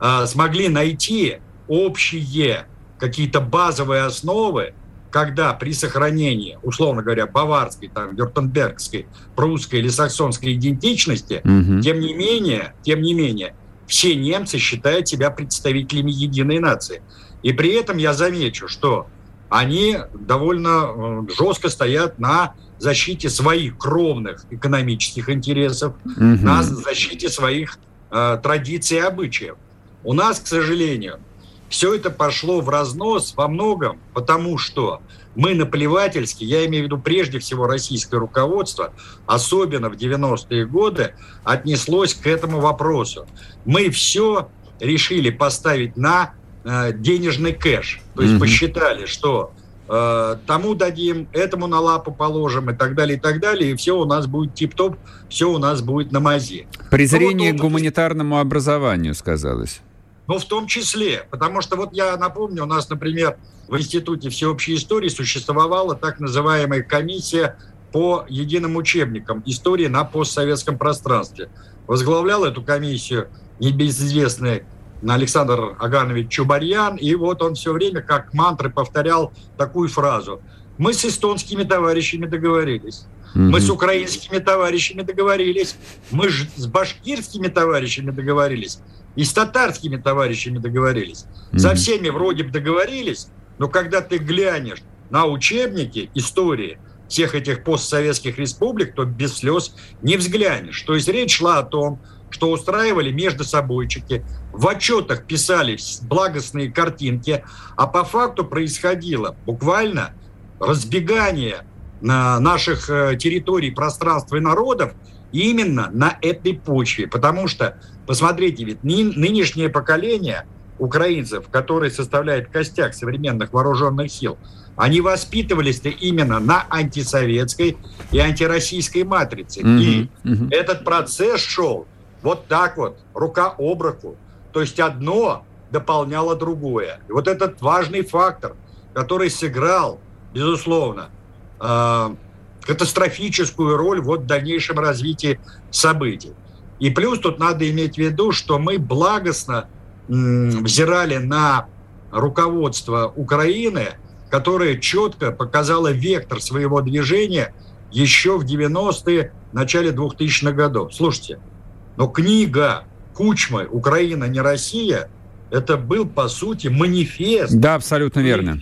А, смогли найти общие какие-то базовые основы, когда при сохранении, условно говоря, баварской, там, вюртембергской, прусской или саксонской идентичности, угу. тем не менее, тем не менее, все немцы считают себя представителями единой нации. И при этом я замечу, что они довольно э, жестко стоят на защите своих кровных экономических интересов, угу. на защите своих э, традиций и обычаев. У нас, к сожалению, все это пошло в разнос во многом, потому что мы наплевательски, я имею в виду прежде всего российское руководство, особенно в 90-е годы, отнеслось к этому вопросу. Мы все решили поставить на э, денежный кэш. То есть mm-hmm. посчитали, что э, тому дадим, этому на лапу положим и так далее, и так далее, и все у нас будет тип-топ, все у нас будет на мазе. Презрение ну, вот, к гуманитарному образованию сказалось. Ну, в том числе, потому что вот я напомню, у нас, например, в Институте всеобщей истории существовала так называемая комиссия по единым учебникам истории на постсоветском пространстве. Возглавлял эту комиссию небезызвестный Александр Аганович Чубарьян, и вот он все время как мантры повторял такую фразу. Мы с эстонскими товарищами договорились. Mm-hmm. Мы с украинскими товарищами договорились. Мы с башкирскими товарищами договорились. И с татарскими товарищами договорились. Mm-hmm. Со всеми вроде бы договорились, но когда ты глянешь на учебники истории всех этих постсоветских республик, то без слез не взглянешь. То есть речь шла о том, что устраивали между собойчики, в отчетах писали благостные картинки, а по факту происходило буквально разбегание на наших э, территорий, пространств и народов именно на этой почве. Потому что, посмотрите, ведь нынешнее поколение украинцев, которые составляют костяк современных вооруженных сил, они воспитывались-то именно на антисоветской и антироссийской матрице. Mm-hmm. И mm-hmm. этот процесс шел вот так вот, рука об руку. То есть одно дополняло другое. И вот этот важный фактор, который сыграл, безусловно, э, катастрофическую роль вот в дальнейшем развитии событий. И плюс тут надо иметь в виду, что мы благостно взирали на руководство Украины, которое четко показало вектор своего движения еще в 90-е, начале 2000-х годов. Слушайте, но книга Кучмы «Украина не Россия» это был, по сути, манифест. Да, абсолютно верно.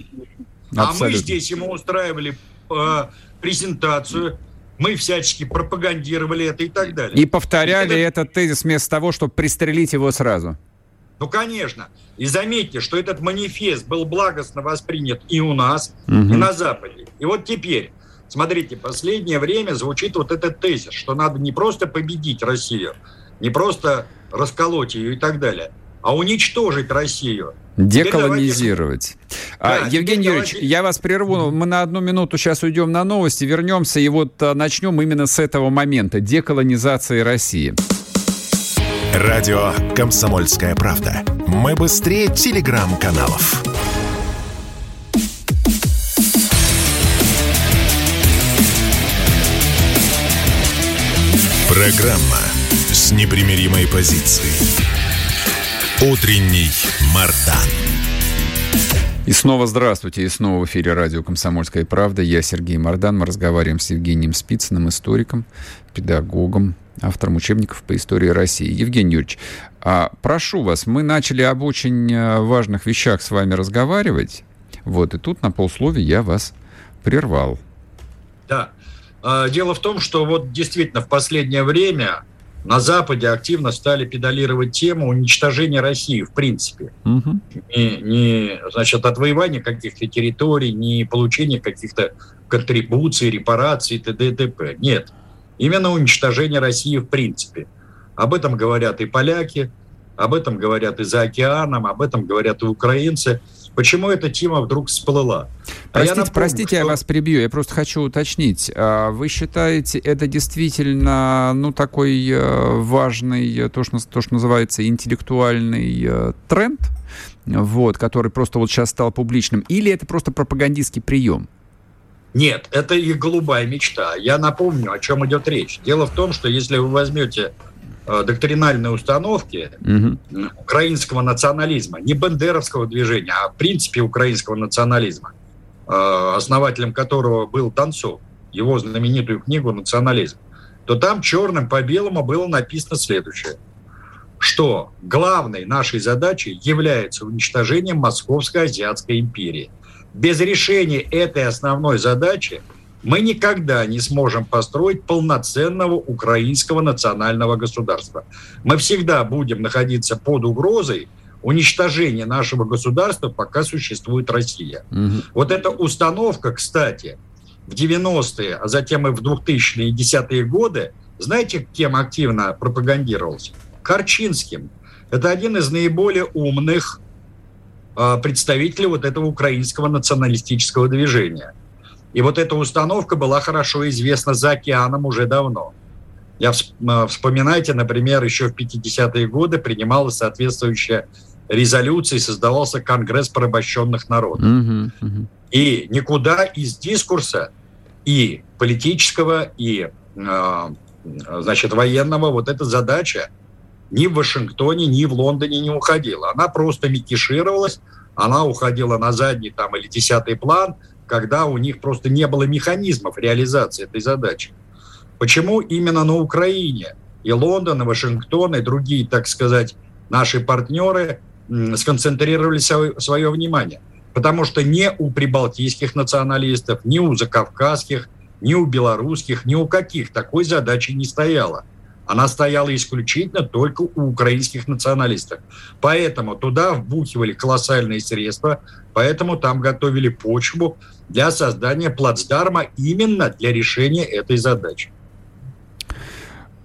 А мы здесь ему устраивали э, презентацию, мы всячески пропагандировали это и так далее. И повторяли и это... этот тезис вместо того, чтобы пристрелить его сразу. Ну, конечно. И заметьте, что этот манифест был благостно воспринят и у нас, угу. и на Западе. И вот теперь, смотрите, последнее время звучит вот этот тезис, что надо не просто победить Россию, не просто расколоть ее и так далее, а уничтожить Россию. Деколонизировать. Да, Евгений Юрьевич, я вас прерву. Мы на одну минуту сейчас уйдем на новости, вернемся и вот а, начнем именно с этого момента. Деколонизации России. Радио «Комсомольская правда». Мы быстрее телеграм-каналов. Программа с непримиримой позицией. Утренний Мардан. И снова здравствуйте, и снова в эфире радио «Комсомольская правда». Я Сергей Мордан. Мы разговариваем с Евгением Спицыным, историком, педагогом, автором учебников по истории России. Евгений Юрьевич, а, прошу вас, мы начали об очень э, важных вещах с вами разговаривать. Вот, и тут на полсловия я вас прервал. Да. А, дело в том, что вот действительно в последнее время на Западе активно стали педалировать тему уничтожения России в принципе. Угу. Не, не, значит, отвоевания каких-то территорий, не получения каких-то контрибуций, репараций, т.д. и т.п. Нет. Именно уничтожение России в принципе. Об этом говорят и поляки, об этом говорят и за океаном, об этом говорят и украинцы – Почему эта тема вдруг всплыла? Простите, а я напомню, простите, что... я вас прибью. Я просто хочу уточнить. А вы считаете, это действительно, ну, такой э, важный, то что, то, что называется, интеллектуальный э, тренд, вот, который просто вот сейчас стал публичным, или это просто пропагандистский прием? Нет, это их голубая мечта. Я напомню, о чем идет речь. Дело в том, что если вы возьмете Э, доктринальной установки угу. украинского национализма, не бандеровского движения, а в принципе украинского национализма, э, основателем которого был Донцов, его знаменитую книгу «Национализм», то там черным по белому было написано следующее, что главной нашей задачей является уничтожение Московской Азиатской империи. Без решения этой основной задачи – мы никогда не сможем построить полноценного украинского национального государства. Мы всегда будем находиться под угрозой уничтожения нашего государства, пока существует Россия. Угу. Вот эта установка, кстати, в 90-е, а затем и в 2000-е и 10-е годы, знаете, кем активно пропагандировалась? Корчинским. Это один из наиболее умных э, представителей вот этого украинского националистического движения – и вот эта установка была хорошо известна за океаном уже давно. Я э, вспоминайте, например, еще в 50-е годы принималась соответствующая резолюция и создавался Конгресс порабощенных народов. Uh-huh, uh-huh. И никуда из дискурса и политического, и э, значит, военного вот эта задача ни в Вашингтоне, ни в Лондоне не уходила. Она просто микишировалась, она уходила на задний там или десятый план – когда у них просто не было механизмов реализации этой задачи. Почему именно на Украине и Лондон, и Вашингтон, и другие, так сказать, наши партнеры сконцентрировали свое внимание? Потому что ни у прибалтийских националистов, ни у закавказских, ни у белорусских, ни у каких такой задачи не стояло – она стояла исключительно только у украинских националистов. Поэтому туда вбухивали колоссальные средства, поэтому там готовили почву для создания плацдарма именно для решения этой задачи.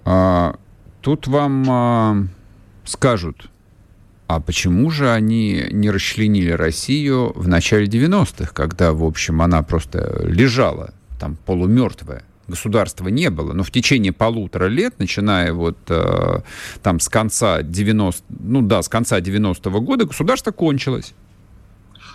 А, тут вам а, скажут, а почему же они не расчленили Россию в начале 90-х, когда, в общем, она просто лежала там полумертвая? Государства не было, но в течение полутора лет, начиная вот э, там с конца 90, ну да, с конца 90-го года, государство кончилось.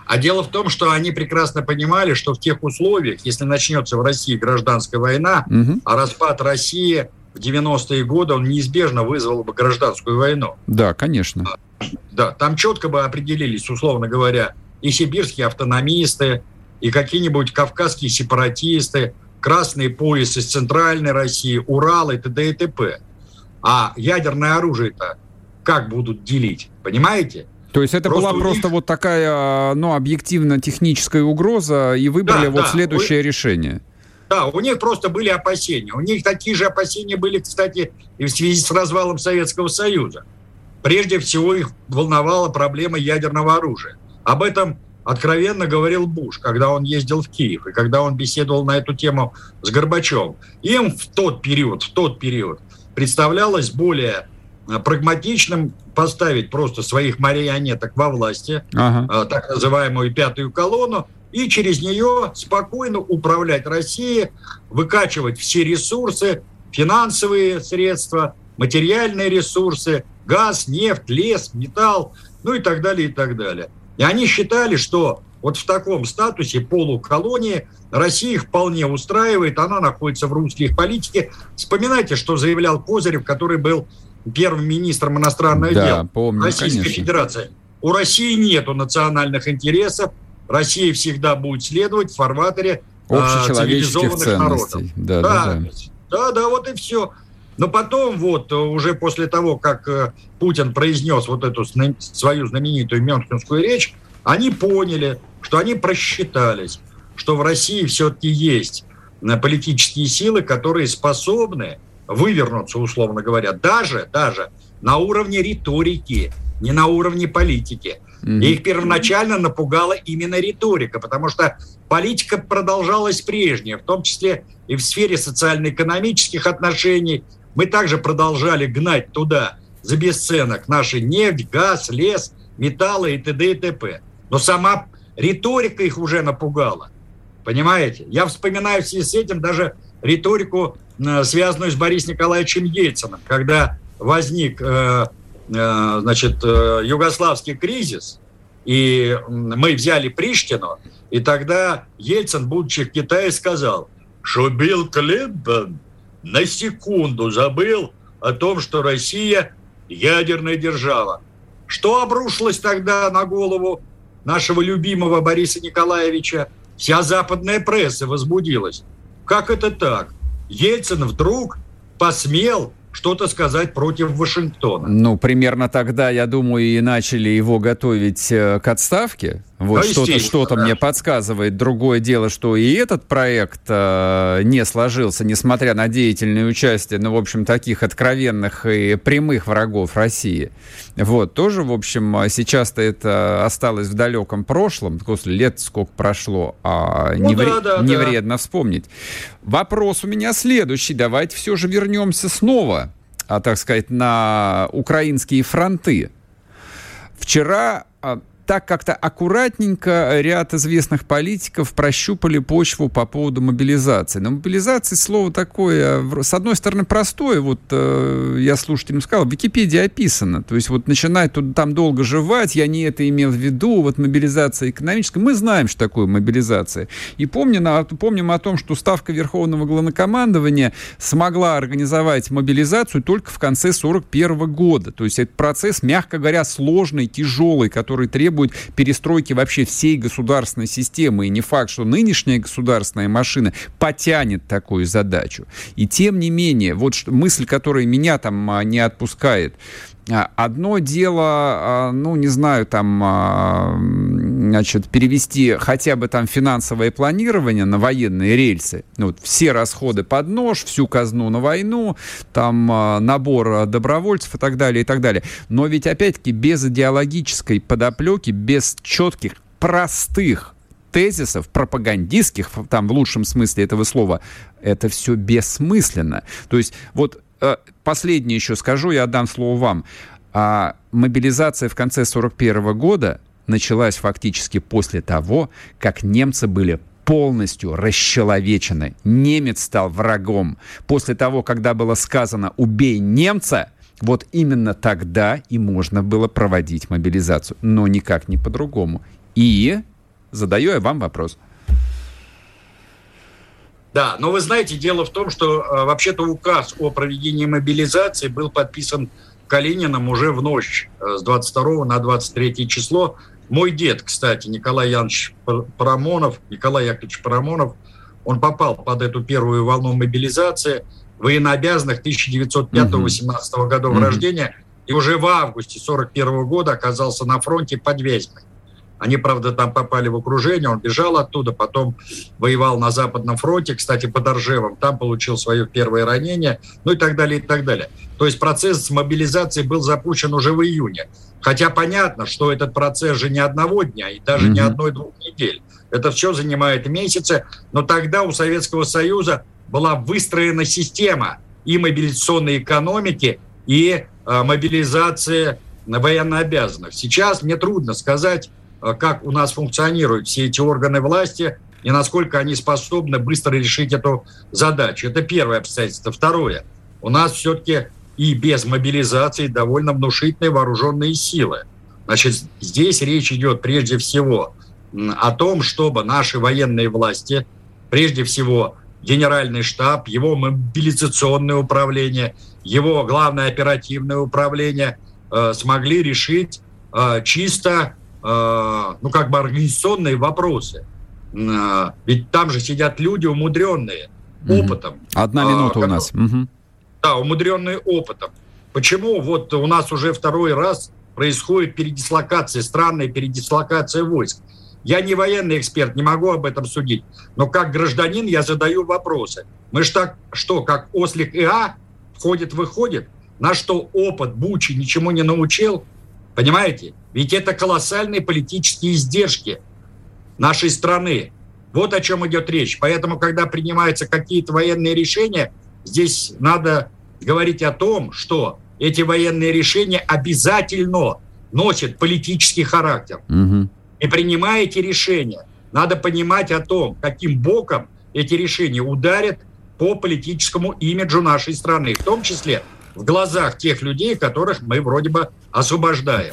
А дело в том, что они прекрасно понимали, что в тех условиях, если начнется в России гражданская война, угу. а распад России в 90-е годы, он неизбежно вызвал бы гражданскую войну. Да, конечно. Да, там четко бы определились, условно говоря, и сибирские автономисты, и какие-нибудь кавказские сепаратисты, красный пояс из Центральной России, Урал и т.д. и т.п. А ядерное оружие-то как будут делить, понимаете? То есть это просто была просто них... вот такая, ну, объективно-техническая угроза, и выбрали да, вот да, следующее вы... решение. Да, у них просто были опасения. У них такие же опасения были, кстати, и в связи с развалом Советского Союза. Прежде всего их волновала проблема ядерного оружия. Об этом откровенно говорил Буш, когда он ездил в Киев, и когда он беседовал на эту тему с Горбачевым. Им в тот период, в тот период представлялось более э, прагматичным поставить просто своих марионеток во власти, ага. Э, так называемую пятую колонну, и через нее спокойно управлять Россией, выкачивать все ресурсы, финансовые средства, материальные ресурсы, газ, нефть, лес, металл, ну и так далее, и так далее. И они считали, что вот в таком статусе полуколонии Россия их вполне устраивает, она находится в русской политике. Вспоминайте, что заявлял Козырев, который был первым министром иностранных да, дел помню, Российской конечно. Федерации. У России нет национальных интересов, Россия всегда будет следовать в фарватере а, цивилизованных народов. Да, да, да. да, да, вот и все. Но потом, вот, уже после того, как э, Путин произнес вот эту свою знаменитую Мюнхенскую речь, они поняли, что они просчитались, что в России все-таки есть э, политические силы, которые способны вывернуться, условно говоря, даже, даже на уровне риторики, не на уровне политики. И их первоначально напугала именно риторика, потому что политика продолжалась прежняя, в том числе и в сфере социально-экономических отношений, мы также продолжали гнать туда за бесценок наши нефть, газ, лес, металлы и т.д. и т.п. Но сама риторика их уже напугала. Понимаете? Я вспоминаю в связи с этим даже риторику, э, связанную с Борисом Николаевичем Ельциным, когда возник э, э, значит, югославский кризис, и мы взяли Приштину, и тогда Ельцин, будучи в Китае, сказал, что Билл Клинтон на секунду забыл о том, что Россия ядерная держава. Что обрушилось тогда на голову нашего любимого Бориса Николаевича? Вся западная пресса возбудилась. Как это так? Ельцин вдруг посмел что-то сказать против Вашингтона. Ну, примерно тогда, я думаю, и начали его готовить э, к отставке. Вот ну, что-то, что-то да. мне подсказывает. Другое дело, что и этот проект э, не сложился, несмотря на деятельное участие, ну, в общем, таких откровенных и прямых врагов России. Вот, тоже, в общем, сейчас-то это осталось в далеком прошлом, после лет сколько прошло, а ну, не, да, вре- да, не да. вредно вспомнить. Вопрос у меня следующий. Давайте все же вернемся снова, а, так сказать, на украинские фронты. Вчера а, так как-то аккуратненько ряд известных политиков прощупали почву по поводу мобилизации. Но мобилизация слово такое, с одной стороны, простое. Вот э, я слушателям сказал, в Википедии описано. То есть вот начинать тут там долго жевать, я не это имел в виду, вот мобилизация экономическая. Мы знаем, что такое мобилизация. И помним, помним о том, что Ставка Верховного Главнокомандования смогла организовать мобилизацию только в конце 1941 года. То есть это процесс, мягко говоря, сложный, тяжелый, который требует требует перестройки вообще всей государственной системы. И не факт, что нынешняя государственная машина потянет такую задачу. И тем не менее, вот мысль, которая меня там а, не отпускает, а, Одно дело, а, ну, не знаю, там, значит, перевести хотя бы там финансовое планирование на военные рельсы. Ну, вот, все расходы под нож, всю казну на войну, там, набор добровольцев и так далее, и так далее. Но ведь, опять-таки, без идеологической подоплеки, без четких, простых тезисов, пропагандистских, там в лучшем смысле этого слова, это все бессмысленно. То есть вот Э, последнее еще скажу, я отдам слово вам. А мобилизация в конце 1941 года началась фактически после того, как немцы были полностью расчеловечены. Немец стал врагом. После того, когда было сказано «убей немца», вот именно тогда и можно было проводить мобилизацию. Но никак не по-другому. И задаю я вам вопрос – да, но вы знаете, дело в том, что э, вообще-то указ о проведении мобилизации был подписан Калининым уже в ночь э, с 22 на 23 число. Мой дед, кстати, Николай Янович Парамонов, Николай Яковлевич Парамонов, он попал под эту первую волну мобилизации, военнообязанных 1905-18 годов mm рождения, и уже в августе 41 года оказался на фронте под Вязьмой. Они, правда, там попали в окружение, он бежал оттуда, потом воевал на Западном фронте, кстати, под Оржевом, там получил свое первое ранение, ну и так далее, и так далее. То есть процесс мобилизации был запущен уже в июне. Хотя понятно, что этот процесс же не одного дня и даже mm-hmm. не одной-двух недель. Это все занимает месяцы, но тогда у Советского Союза была выстроена система и мобилизационной экономики, и э, мобилизации военнообязанных. Сейчас мне трудно сказать, э, как у нас функционируют все эти органы власти и насколько они способны быстро решить эту задачу. Это первое обстоятельство. Второе. У нас все-таки и без мобилизации довольно внушительные вооруженные силы. Значит, здесь речь идет прежде всего о том, чтобы наши военные власти, прежде всего генеральный штаб, его мобилизационное управление, его главное оперативное управление э, смогли решить э, чисто, э, ну как бы организационные вопросы. Э, ведь там же сидят люди умудренные опытом. Одна минута э, у нас. Угу да, умудренные опытом. Почему вот у нас уже второй раз происходит передислокация, странная передислокация войск? Я не военный эксперт, не могу об этом судить. Но как гражданин я задаю вопросы. Мы же так, что, как ослик ИА, входит-выходит? На что опыт Бучи ничему не научил? Понимаете? Ведь это колоссальные политические издержки нашей страны. Вот о чем идет речь. Поэтому, когда принимаются какие-то военные решения, здесь надо говорить о том, что эти военные решения обязательно носят политический характер. Угу. И принимая эти решения, надо понимать о том, каким боком эти решения ударят по политическому имиджу нашей страны, в том числе в глазах тех людей, которых мы вроде бы освобождаем.